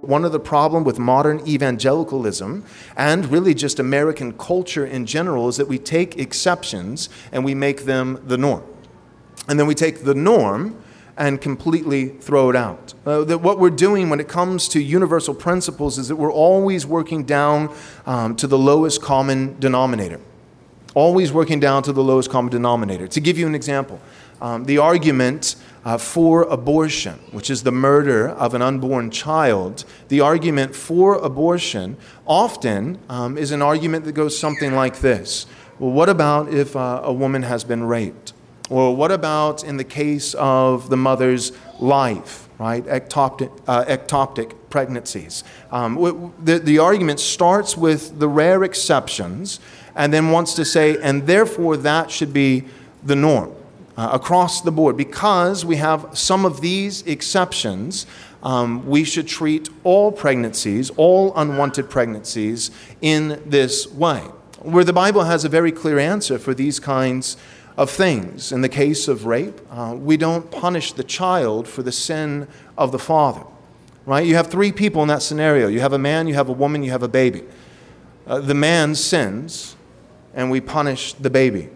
One of the problem with modern evangelicalism and really just American culture in general is that we take exceptions and we make them the norm. And then we take the norm and completely throw it out. Uh, that what we're doing when it comes to universal principles is that we're always working down um, to the lowest common denominator. Always working down to the lowest common denominator. To give you an example, um, the argument uh, for abortion, which is the murder of an unborn child, the argument for abortion often um, is an argument that goes something like this Well, what about if uh, a woman has been raped? Or what about in the case of the mother's life, right? Ectoptic, uh, ectoptic pregnancies. Um, the, the argument starts with the rare exceptions and then wants to say, and therefore that should be the norm uh, across the board. Because we have some of these exceptions, um, we should treat all pregnancies, all unwanted pregnancies, in this way. Where the Bible has a very clear answer for these kinds of things. In the case of rape, uh, we don't punish the child for the sin of the father. Right? You have three people in that scenario you have a man, you have a woman, you have a baby. Uh, the man sins, and we punish the baby.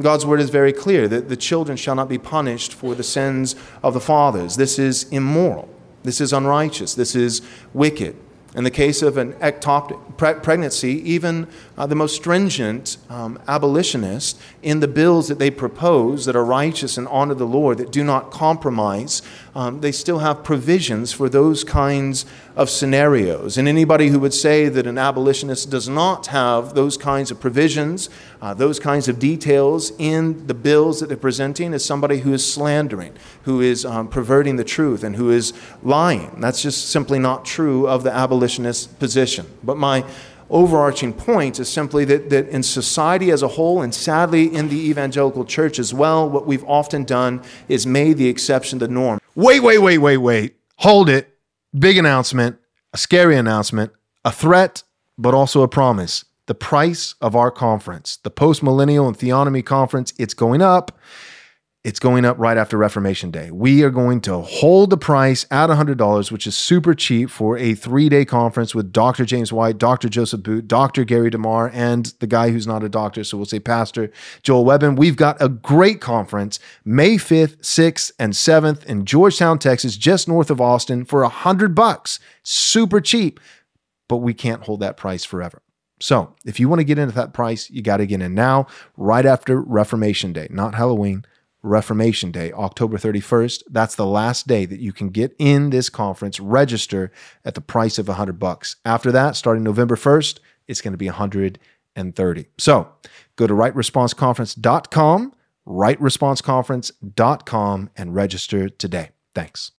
God's word is very clear that the children shall not be punished for the sins of the fathers. This is immoral. This is unrighteous. This is wicked. In the case of an ectopic pregnancy, even uh, the most stringent um, abolitionists, in the bills that they propose that are righteous and honor the Lord, that do not compromise, um, they still have provisions for those kinds of scenarios. And anybody who would say that an abolitionist does not have those kinds of provisions, uh, those kinds of details in the bills that they're presenting, is somebody who is slandering, who is um, perverting the truth, and who is lying. That's just simply not true of the abolitionist position. But my overarching point is simply that, that in society as a whole, and sadly in the evangelical church as well, what we've often done is made the exception the norm. Wait, wait, wait, wait, wait. Hold it. Big announcement, a scary announcement, a threat, but also a promise. The price of our conference, the Post Millennial and Theonomy Conference, it's going up. It's going up right after Reformation Day. We are going to hold the price at $100, which is super cheap for a three day conference with Dr. James White, Dr. Joseph Boot, Dr. Gary DeMar, and the guy who's not a doctor. So we'll say Pastor Joel Webbin. We've got a great conference May 5th, 6th, and 7th in Georgetown, Texas, just north of Austin for 100 bucks. Super cheap, but we can't hold that price forever. So if you want to get into that price, you got to get in now, right after Reformation Day, not Halloween Reformation Day, October 31st. That's the last day that you can get in this conference, register at the price of 100 bucks. After that, starting November 1st, it's going to be 130. So go to rightresponseconference.com, rightresponseconference.com, and register today. Thanks.